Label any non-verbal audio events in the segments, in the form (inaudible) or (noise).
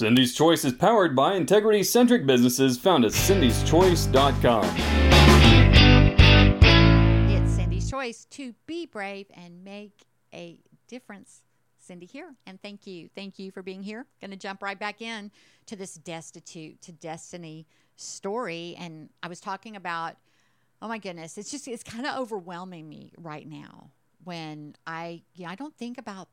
Cindy's Choice is powered by integrity centric businesses found at cindyschoice.com. It's Cindy's choice to be brave and make a difference. Cindy here, and thank you. Thank you for being here. Going to jump right back in to this destitute to destiny story. And I was talking about, oh my goodness, it's just, it's kind of overwhelming me right now when I, you know, I don't think about,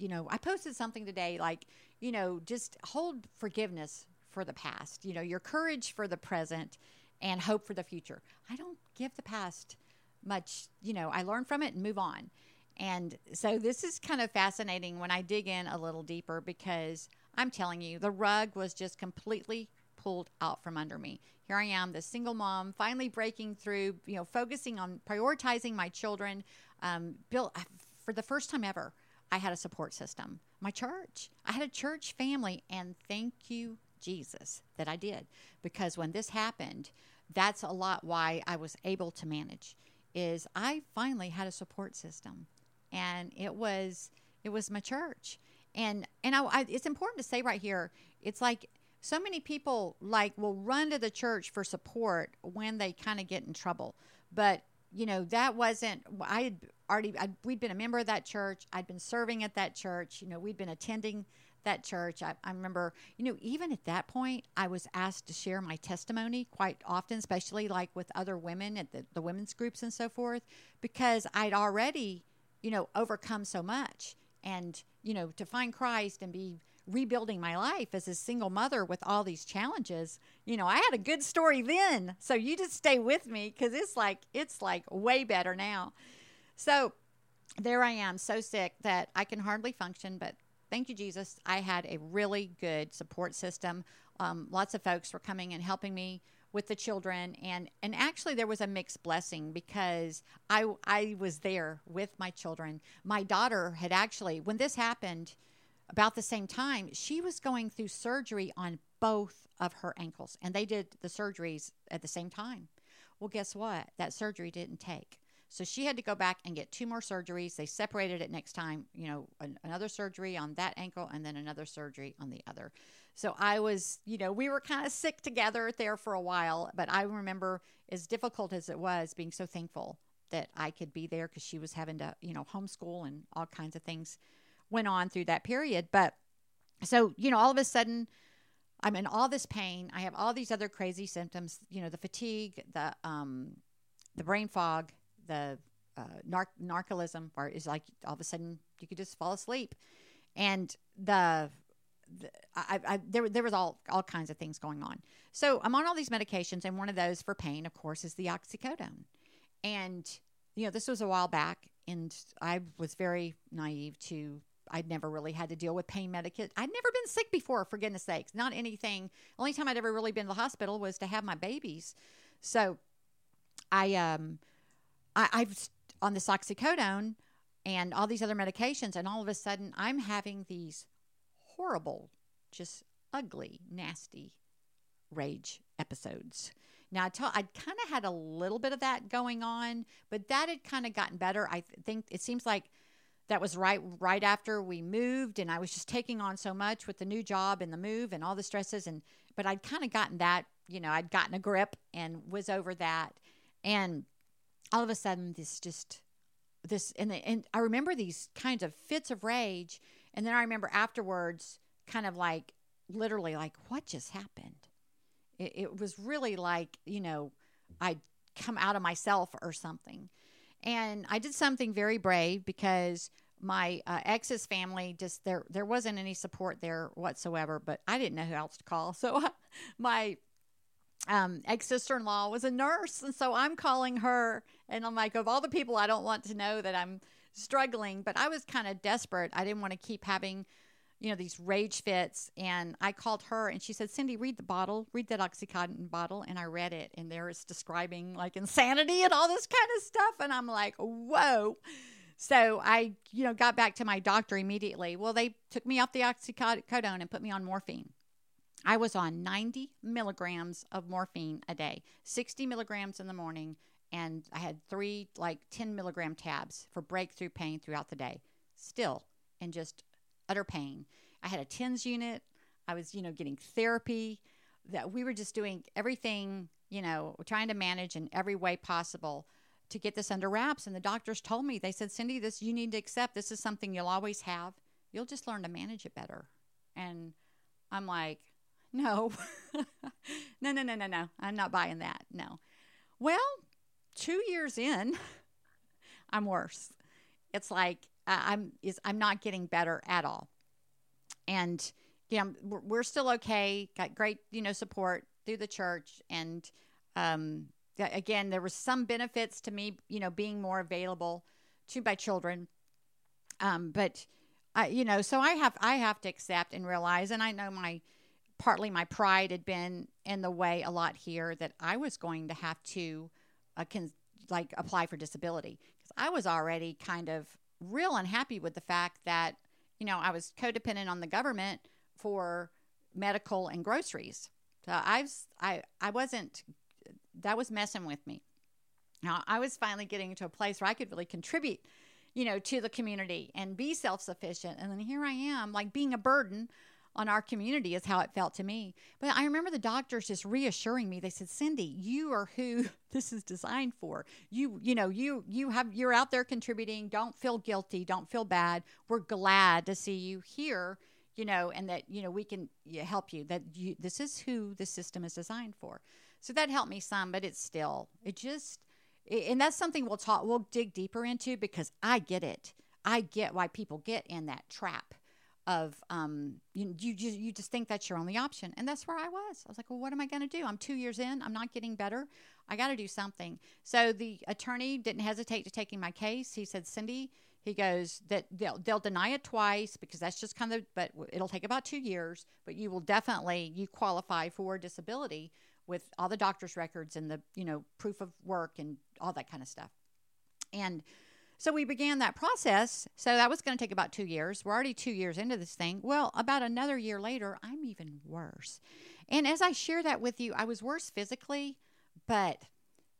you know, I posted something today like, you know, just hold forgiveness for the past, you know, your courage for the present and hope for the future. I don't give the past much, you know, I learn from it and move on. And so this is kind of fascinating when I dig in a little deeper because I'm telling you, the rug was just completely pulled out from under me. Here I am, the single mom, finally breaking through, you know, focusing on prioritizing my children. Um, Bill, for the first time ever, I had a support system. My church, I had a church family, and thank you, Jesus, that I did. Because when this happened, that's a lot why I was able to manage. Is I finally had a support system, and it was it was my church, and and I, I it's important to say right here, it's like so many people like will run to the church for support when they kind of get in trouble but you know that wasn't i already I'd, we'd been a member of that church. I'd been serving at that church. You know we'd been attending that church. I, I remember you know even at that point i was asked to share my testimony quite often especially like with other women at the, the women's groups and so forth because i'd already you know overcome so much. And you know to find christ and be rebuilding my life as a single mother with all these challenges you know i had a good story then. So you just stay with me because it's like it's like way better now so there i am so sick that i can hardly function but thank you jesus i had a really good support system um, lots of folks were coming and helping me with the children and and actually there was a mixed blessing because I I was there with my children. My daughter had actually when this happened about the same time, she was going through surgery on both of her ankles, and they did the surgeries at the same time. Well, guess what? That surgery didn't take. So she had to go back and get two more surgeries. They separated it next time, you know, an, another surgery on that ankle and then another surgery on the other. So I was, you know, we were kind of sick together there for a while, but I remember as difficult as it was being so thankful that I could be there because she was having to, you know, homeschool and all kinds of things went on through that period. But so, you know, all of a sudden, I'm in all this pain. I have all these other crazy symptoms, you know, the fatigue, the um, the brain fog, the uh, narc- narcolism, where it's like all of a sudden you could just fall asleep, and the, the I, I, there there was all all kinds of things going on. So I'm on all these medications, and one of those for pain, of course, is the oxycodone, and you know this was a while back, and I was very naive to I'd never really had to deal with pain medication. I'd never been sick before, for goodness sakes. Not anything. Only time I'd ever really been to the hospital was to have my babies. So I um I, I've on this oxycodone and all these other medications, and all of a sudden I'm having these horrible, just ugly, nasty rage episodes. Now I tell I'd kind of had a little bit of that going on, but that had kind of gotten better. I think it seems like that was right right after we moved and I was just taking on so much with the new job and the move and all the stresses and but I'd kind of gotten that, you know, I'd gotten a grip and was over that and all of a sudden this just this and the, and I remember these kinds of fits of rage and then I remember afterwards kind of like literally like what just happened. It, it was really like, you know, I'd come out of myself or something and I did something very brave because my uh, ex's family just there there wasn't any support there whatsoever. But I didn't know who else to call, (laughs) so my um, ex sister in law was a nurse, and so I'm calling her, and I'm like, of all the people, I don't want to know that I'm struggling, but I was kind of desperate. I didn't want to keep having you know, these rage fits. And I called her and she said, Cindy, read the bottle, read that Oxycontin bottle. And I read it and there it's describing like insanity and all this kind of stuff. And I'm like, whoa. So I, you know, got back to my doctor immediately. Well, they took me off the oxycodone and put me on morphine. I was on 90 milligrams of morphine a day, 60 milligrams in the morning, and I had three like 10 milligram tabs for breakthrough pain throughout the day. Still, and just utter pain. I had a TENS unit. I was, you know, getting therapy. That we were just doing everything, you know, trying to manage in every way possible to get this under wraps. And the doctors told me, they said, Cindy, this you need to accept. This is something you'll always have. You'll just learn to manage it better. And I'm like, no, (laughs) no, no, no, no, no. I'm not buying that. No. Well, two years in, (laughs) I'm worse. It's like I'm is I'm not getting better at all. And yeah, we're, we're still okay. Got great, you know, support through the church, and um, again, there was some benefits to me, you know, being more available to my children. Um, but I, you know, so I have I have to accept and realize, and I know my partly my pride had been in the way a lot here that I was going to have to uh, can like apply for disability because I was already kind of real unhappy with the fact that you know I was codependent on the government for medical and groceries. So I was I I wasn't that was messing with me. Now I was finally getting to a place where I could really contribute, you know, to the community and be self sufficient. And then here I am, like being a burden on our community is how it felt to me. But I remember the doctors just reassuring me. They said, "Cindy, you are who (laughs) this is designed for. You, you know, you you have you're out there contributing. Don't feel guilty. Don't feel bad. We're glad to see you here." You know, and that you know we can help you. That you, this is who the system is designed for. So that helped me some, but it's still it just and that's something we'll talk we'll dig deeper into because I get it. I get why people get in that trap of um, you, you just you just think that's your only option, and that's where I was. I was like, well, what am I going to do? I'm two years in. I'm not getting better. I got to do something. So the attorney didn't hesitate to taking my case. He said, Cindy, he goes that they'll they'll deny it twice because that's just kind of, but it'll take about two years. But you will definitely you qualify for disability with all the doctor's records and the you know proof of work and all that kind of stuff. And so we began that process. So that was going to take about two years. We're already two years into this thing. Well, about another year later, I'm even worse. And as I share that with you, I was worse physically, but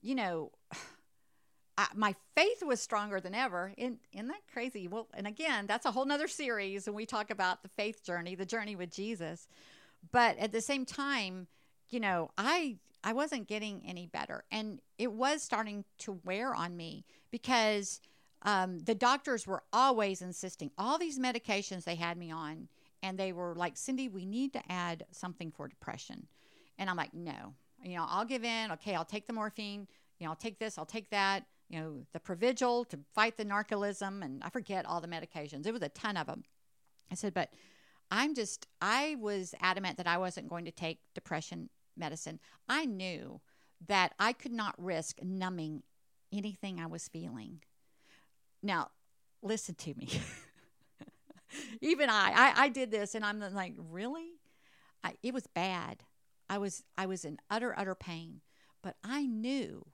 you know, (sighs) I, my faith was stronger than ever. In, isn't that crazy? Well, and again, that's a whole nother series, and we talk about the faith journey, the journey with Jesus. But at the same time, you know, I I wasn't getting any better, and it was starting to wear on me because um, the doctors were always insisting all these medications they had me on and they were like cindy we need to add something for depression. And i'm like no. You know i'll give in. Okay i'll take the morphine. You know i'll take this i'll take that. You know the provigil to fight the narcolism and i forget all the medications. It was a ton of them i said but i'm just i was adamant that i wasn't going to take depression medicine. I knew that i could not risk numbing anything i was feeling now, listen to me. (laughs) Even I, I, I did this, and I'm like, really? I, it was bad. I was, I was in utter, utter pain, but I knew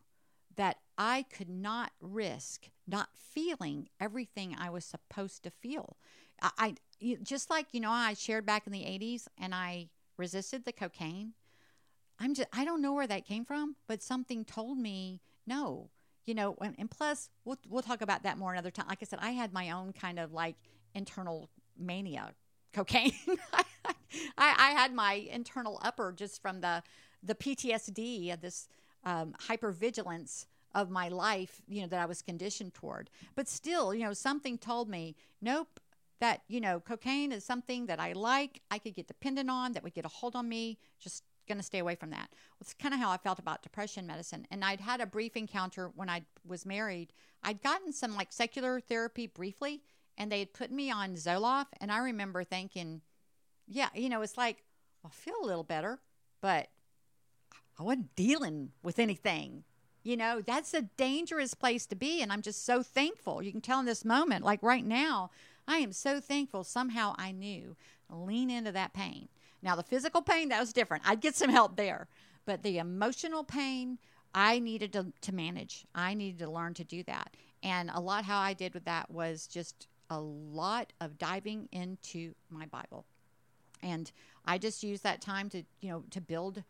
that I could not risk not feeling everything I was supposed to feel. I, I just like you know I shared back in the '80s, and I resisted the cocaine. I'm just I don't know where that came from, but something told me no you know, and, and plus we'll we'll talk about that more another time. Like I said, I had my own kind of like internal mania, cocaine. (laughs) I, I had my internal upper just from the the PTSD of this um, hypervigilance of my life, you know, that I was conditioned toward. But still, you know, something told me, nope, that, you know, cocaine is something that I like, I could get dependent on, that would get a hold on me. Just going to stay away from that. It's kind of how I felt about depression medicine. And I'd had a brief encounter when I was married. I'd gotten some like secular therapy briefly, and they had put me on Zoloft. And I remember thinking, yeah, you know, it's like, I feel a little better, but I wasn't dealing with anything. You know, that's a dangerous place to be. And I'm just so thankful. You can tell in this moment, like right now, I am so thankful somehow I knew lean into that pain now, the physical pain, that was different. I'd get some help there. But the emotional pain, I needed to, to manage. I needed to learn to do that. And a lot how I did with that was just a lot of diving into my Bible. And I just used that time to, you know, to build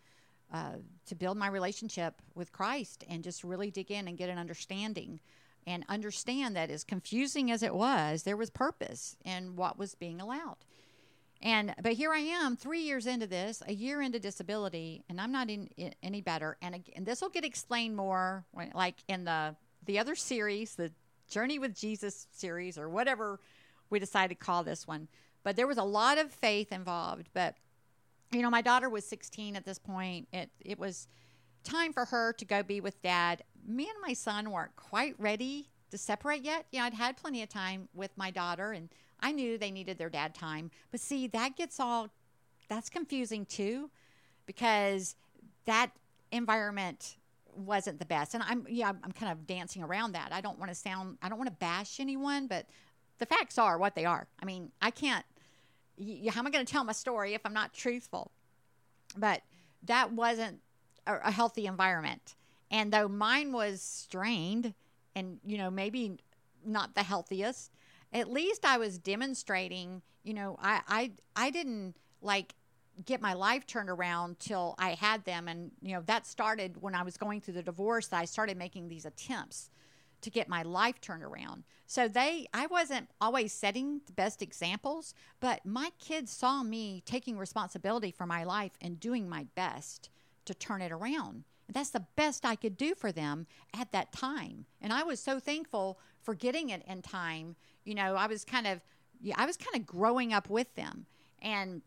uh, to build my relationship with Christ and just really dig in and get an understanding and understand that as confusing as it was, there was purpose in what was being allowed. And but here I am, three years into this, a year into disability, and I'm not in, in any better. And, and this will get explained more, when, like in the the other series, the Journey with Jesus series, or whatever we decided to call this one. But there was a lot of faith involved. But you know, my daughter was 16 at this point. It it was time for her to go be with dad. Me and my son weren't quite ready to separate yet. You know, I'd had plenty of time with my daughter and I knew they needed their dad time. But see, that gets all that's confusing too because that environment wasn't the best. And I'm yeah, I'm kind of dancing around that. I don't want to sound I don't want to bash anyone, but the facts are what they are. I mean, I can't you, how am I going to tell my story if I'm not truthful? But that wasn't a, a healthy environment. And though mine was strained and, you know, maybe not the healthiest, at least I was demonstrating, you know, I, I, I didn't like get my life turned around till I had them. And, you know, that started when I was going through the divorce. I started making these attempts to get my life turned around. So they I wasn't always setting the best examples, but my kids saw me taking responsibility for my life and doing my best to turn it around. And that's the best I could do for them at that time. And I was so thankful for getting it in time. You know, I was kind of yeah, I was kind of growing up with them. And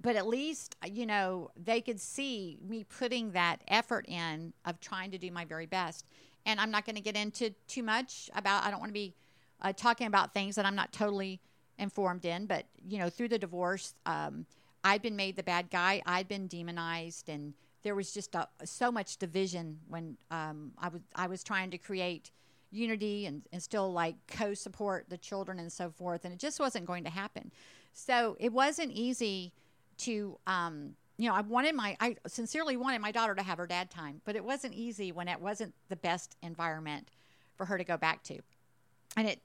but at least you know they could see me putting that effort in of trying to do my very best and i'm not going to get into too much about i don't want to be uh, talking about things that i'm not totally informed in but you know through the divorce um, i'd been made the bad guy i'd been demonized and there was just a, so much division when um, I was I was trying to create unity and, and still like co-support the children and so forth and it just wasn't going to happen so it wasn't easy to um, you know, I wanted my, I sincerely wanted my daughter to have her dad time, but it wasn't easy when it wasn't the best environment for her to go back to. And it,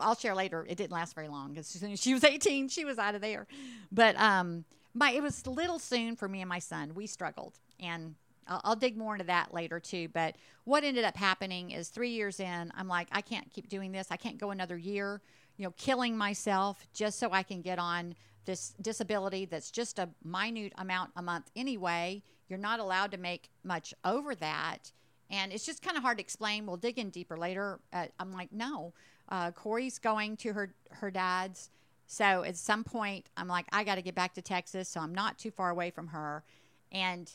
I'll share later, it didn't last very long as soon as she was 18, she was out of there. But um, my, it was a little soon for me and my son. We struggled. And I'll, I'll dig more into that later too. But what ended up happening is three years in, I'm like, I can't keep doing this. I can't go another year, you know, killing myself just so I can get on this disability that's just a minute amount a month anyway. You're not allowed to make much over that. And it's just kind of hard to explain. We'll dig in deeper later. Uh, I'm like, no, uh, Corey's going to her, her dad's. So at some point, I'm like, I got to get back to Texas. So I'm not too far away from her. And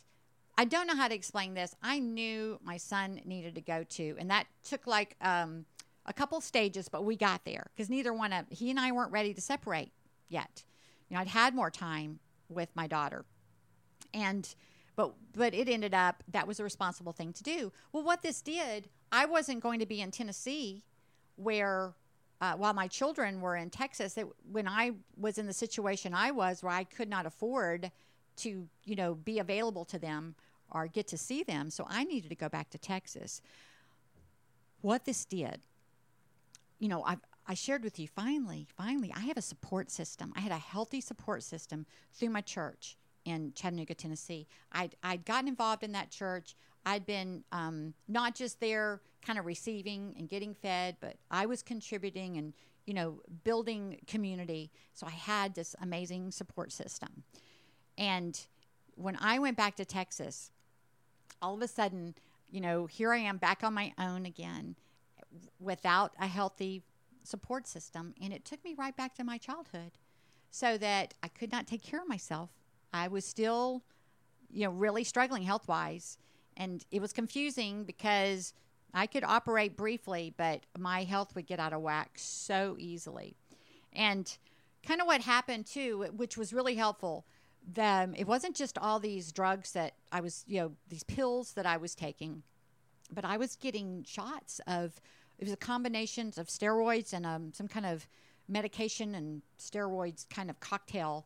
I don't know how to explain this. I knew my son needed to go to, and that took like um, a couple stages, but we got there because neither one of he and I weren't ready to separate yet. You know, I'd had more time with my daughter, and but but it ended up that was a responsible thing to do. Well, what this did, I wasn't going to be in Tennessee, where uh, while my children were in Texas. It, when I was in the situation I was, where I could not afford to you know be available to them or get to see them, so I needed to go back to Texas. What this did, you know, I've I shared with you finally, finally, I have a support system. I had a healthy support system through my church in Chattanooga, Tennessee. I'd, I'd gotten involved in that church. I'd been um, not just there kind of receiving and getting fed, but I was contributing and, you know, building community. So I had this amazing support system. And when I went back to Texas, all of a sudden, you know, here I am back on my own again without a healthy support system. And it took me right back to my childhood so that I could not take care of myself. I was still, you know, really struggling health wise. And it was confusing because I could operate briefly, but my health would get out of whack so easily. And kind of what happened too, which was really helpful. The, it wasn't just all these drugs that I was, you know, these pills that I was taking, but I was getting shots of it was a combination of steroids and um, some kind of medication and steroids kind of cocktail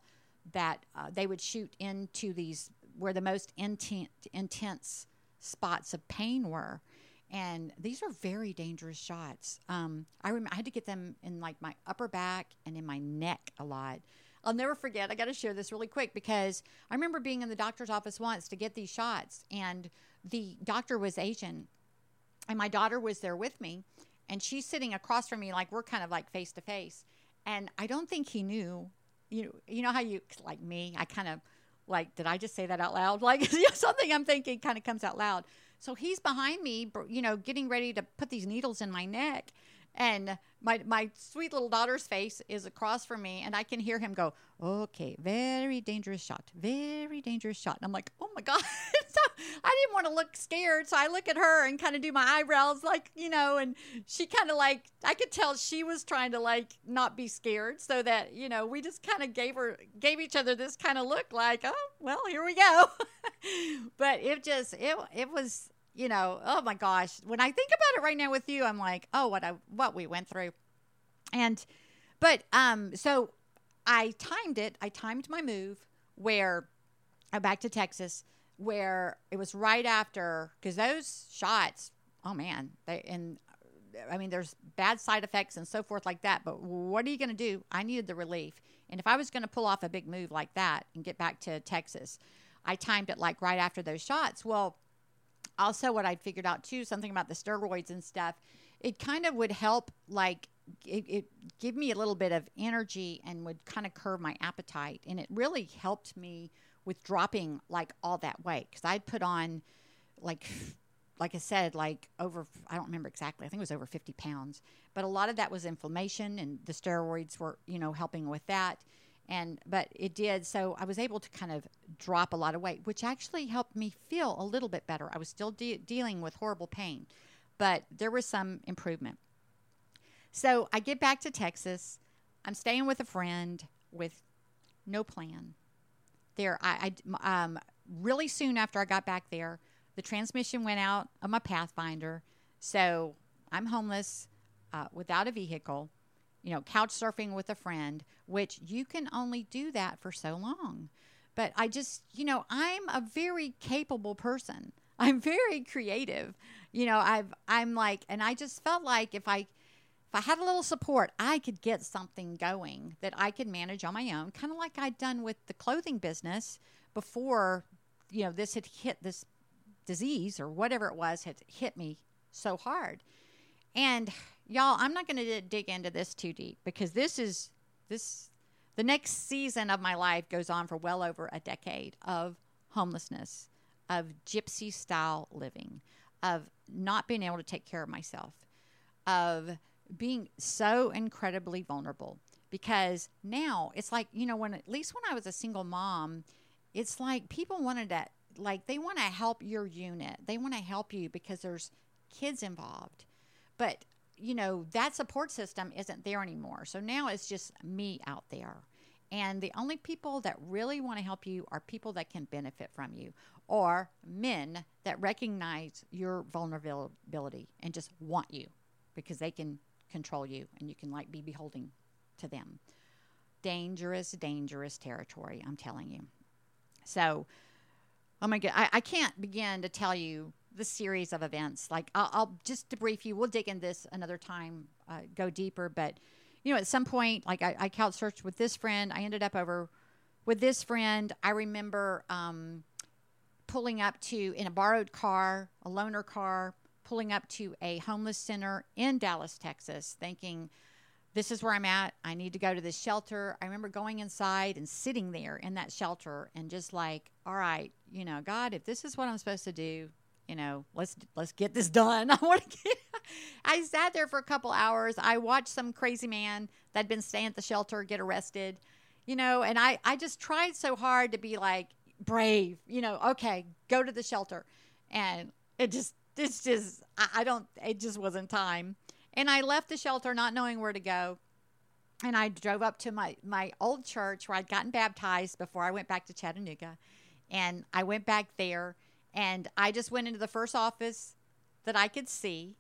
that uh, they would shoot into these where the most intense, intense spots of pain were. And these are very dangerous shots. Um, I, rem- I had to get them in like my upper back and in my neck a lot. I'll never forget. I got to share this really quick because I remember being in the doctor's office once to get these shots, and the doctor was Asian, and my daughter was there with me and she's sitting across from me like we're kind of like face to face and i don't think he knew you know, you know how you like me, I kind of like, did I just say that out loud? (laughs) Like something I'm thinking kind of comes out loud. So he's behind me, you know, getting ready to put these needles in my neck. And my, my sweet little daughter's face is across from me, and I can hear him go, Okay, very dangerous shot, very dangerous shot. And I'm like, Oh my God. (laughs) so I didn't want to look scared. So I look at her and kind of do my eyebrows, like, you know, and she kind of like, I could tell she was trying to like not be scared. So that, you know, we just kind of gave her, gave each other this kind of look like, Oh, well, here we go. (laughs) but it just, it, it was, you know, oh my gosh, when I think about it right now with you, I'm like, oh, what I what we went through, and but um, so I timed it. I timed my move where uh, back to Texas, where it was right after because those shots, oh man, they and I mean, there's bad side effects and so forth like that. But what are you going to do? I needed the relief, and if I was going to pull off a big move like that and get back to Texas, I timed it like right after those shots. Well also what I figured out too, something about the steroids and stuff, it kind of would help like it, it give me a little bit of energy and would kind of curb my appetite. And it really helped me with dropping like all that weight because I'd put on like like I said, like over, I don't remember exactly. I think it was over 50 pounds. But a lot of that was inflammation, and the steroids were, you know, helping with that and but it did so i was able to kind of drop a lot of weight which actually helped me feel a little bit better. I was still de- dealing with horrible pain but there was some improvement. So i get back to texas. I'm staying with a friend with no plan. There i, I um, really soon after i got back there the transmission went out of my pathfinder so i'm homeless uh, without a vehicle you know, couch surfing with a friend, which you can only do that for so long. But I just, you know, I'm a very capable person. (laughs) I'm very creative. You know, I've I'm like and I just felt like if I if I had a little support, I could get something going that I could manage on my own, kind of like I'd done with the clothing business before, you know, this had hit this disease or whatever it was had hit me so hard. And y'all, I'm not going to dig into this too deep because this is this the next season of my life goes on for well over a decade of homelessness, of gypsy style living, of not being able to take care of myself, of being so incredibly vulnerable because now it's like, you know, when at least when I was a single mom, it's like people wanted to like they want to help your unit. They want to help you because there's kids involved. But you know, that support system isn't there anymore. So now it's just me out there. And the only people that really want to help you are people that can benefit from you or men that recognize your vulnerability and just want you because they can control you and you can like be beholding to them. Dangerous, dangerous territory, I'm telling you. So, oh my God, I, I can't begin to tell you the series of events. Like I'll, I'll just debrief you, we'll dig in this another time, uh, go deeper. But you know, at some point, like I, I couch searched with this friend. I ended up over with this friend. I remember um, pulling up to in a borrowed car, a loaner car, pulling up to a homeless center in Dallas, Texas, thinking. This is where I'm at. I need to go to this shelter. I remember going inside and sitting there in that shelter and just like, all right, you know, God, if this is what I'm supposed to do, you know, let's let's get this done. (laughs) I want to get. I sat there for a couple hours. I watched some crazy man that'd been staying at the shelter get arrested, you know, and I I just tried so hard to be like brave, you know. Okay, go to the shelter, and it just it's just I, I don't it just wasn't time, and I left the shelter not knowing where to go. And I drove up to my, my old church where I'd gotten baptized before I went back to Chattanooga. And I went back there and I just went into the first office that I could see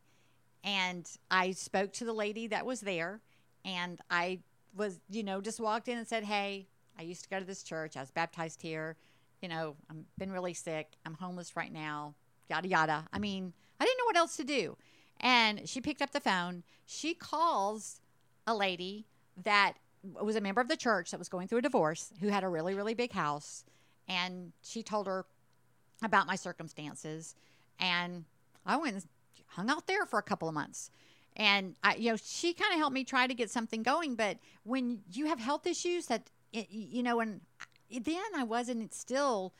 and I spoke to the lady that was there and I was, you know, just walked in and said, Hey, I used to go to this church. I was baptized here. You know, I've been really sick. I'm homeless right now. Yada, yada. I mean, I didn't know what else to do. And she picked up the phone. She calls a lady that was a member of the church that was going through a divorce who had a really, really big house. And she told her, about my circumstances. And I went and hung out there for a couple of months. And I, you know, she kind of helped me try to get something going. But when you have health issues that you know, and then I wasn't still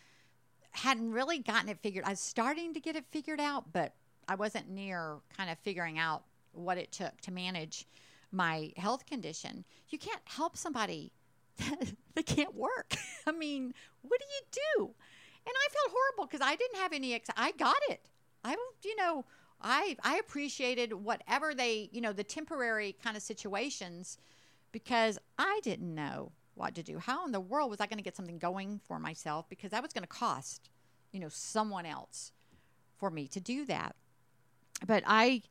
hadn't really gotten it figured. I was starting to get it figured out, but I wasn't near kind of figuring out what it took to manage my health condition. You can't help somebody (laughs) that can't work. I mean, what do you do? And I felt horrible because I didn't have any. Ex- I got it. I, you know, I I appreciated whatever they, you know, the temporary kind of situations because I didn't know what to do. How in the world was I going to get something going for myself because that was going to cost, you know, someone else for me to do that. But I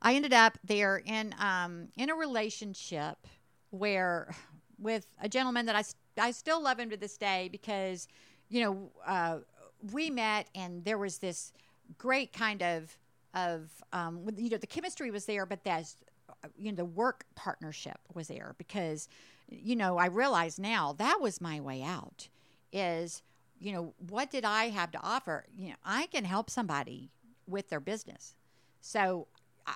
I ended up there in um, in a relationship where with a gentleman that I I still love him to this day because you know uh, we met and there was this great kind of of um, you know the chemistry was there, but that's you know the work partnership was there because you know I realize now that was my way out is you know what did I have to offer? You know I can help somebody with their business, so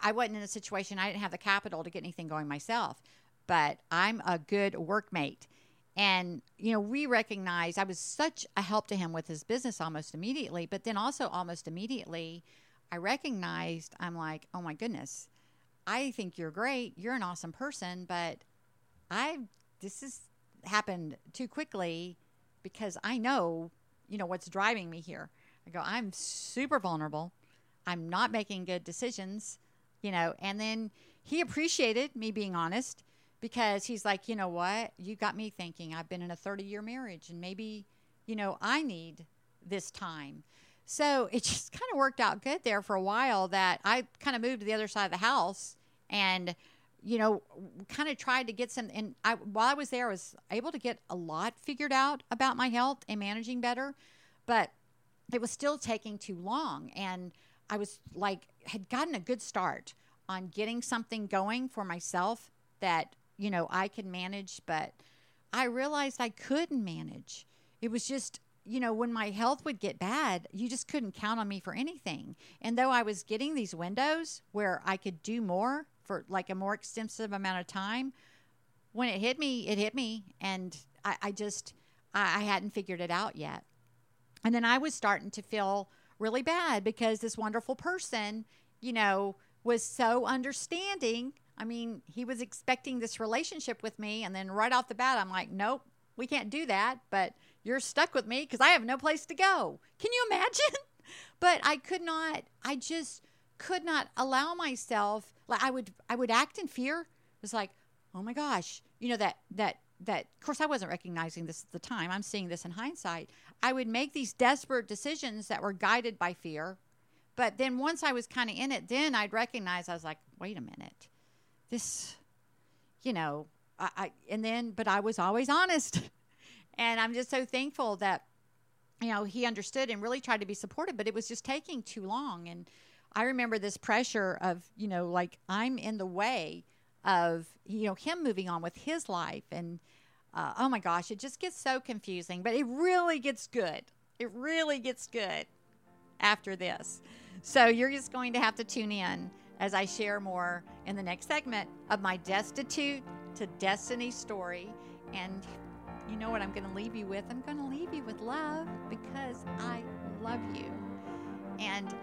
I wasn't in a situation I didn't have the capital to get anything going myself, but I'm a good workmate. And, you know, we recognized I was such a help to him with his business almost immediately, but then also almost immediately, I recognized I'm like, oh my goodness, I think you're great. You're an awesome person, but I, this has happened too quickly because I know, you know, what's driving me here. I go, I'm super vulnerable. I'm not making good decisions you know, and then he appreciated me being honest because he's like, you know what? You got me thinking. I've been in a 30 year marriage and maybe, you know, I need this time. So (laughs) it just kind of worked out good there for a while that I kind of moved to the other side of the house and, you know, kind of tried to get some. And I, while I was there, I was able to get a lot figured out about my health and managing better, but it was still taking too long. And, I was like, had gotten a good start on getting something going for myself that, you know, I could manage, but I realized I couldn't manage. It was just, you know, when my health would get bad, you just couldn't count on me for anything. And though I was getting these windows where I could do more for like a more extensive amount of time, when it hit me, it hit me. And I, I just, I, I hadn't figured it out yet. And then I was starting to feel really bad because this wonderful person, you know, was so understanding. I mean, he was expecting this relationship with me. And then right off the bat, I'm like, nope, we can't do that. But you're stuck with me because I have no place to go. Can you imagine? (laughs) but I could not, I just could not allow myself, like, I would, I would act in fear. It was like, oh my gosh, you know, that, that, that, of course, I wasn't recognizing this at the time. I'm seeing this in hindsight. I would make these desperate decisions that were guided by fear. But then once I was kind of in it, then I'd recognize I was like, wait a minute, this, you know, I, I and then, but I was always honest. (laughs) and I'm just so thankful that, you know, he understood and really tried to be supportive, but it was just taking too long. And I remember this pressure of, you know, like I'm in the way of, you know, him moving on with his life and, uh, oh my gosh, it just gets so confusing, but it really gets good. It really gets good after this. So you're just going to have to tune in as I share more in the next segment of my destitute to destiny story. And you know what I'm going to leave you with? I'm going to leave you with love because I love you. And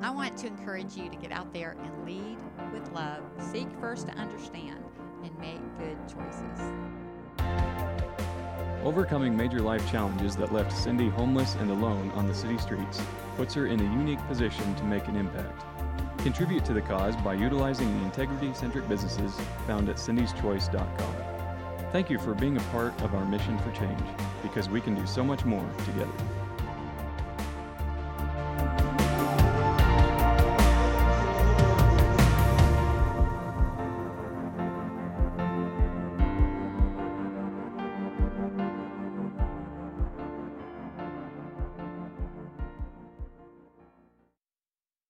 I want to encourage you to get out there and lead with love. Seek first to understand and make good choices. Overcoming major life challenges that left Cindy homeless and alone on the city streets puts her in a unique position to make an impact. Contribute to the cause by utilizing the integrity centric businesses found at cindyschoice.com. Thank you for being a part of our mission for change because we can do so much more together.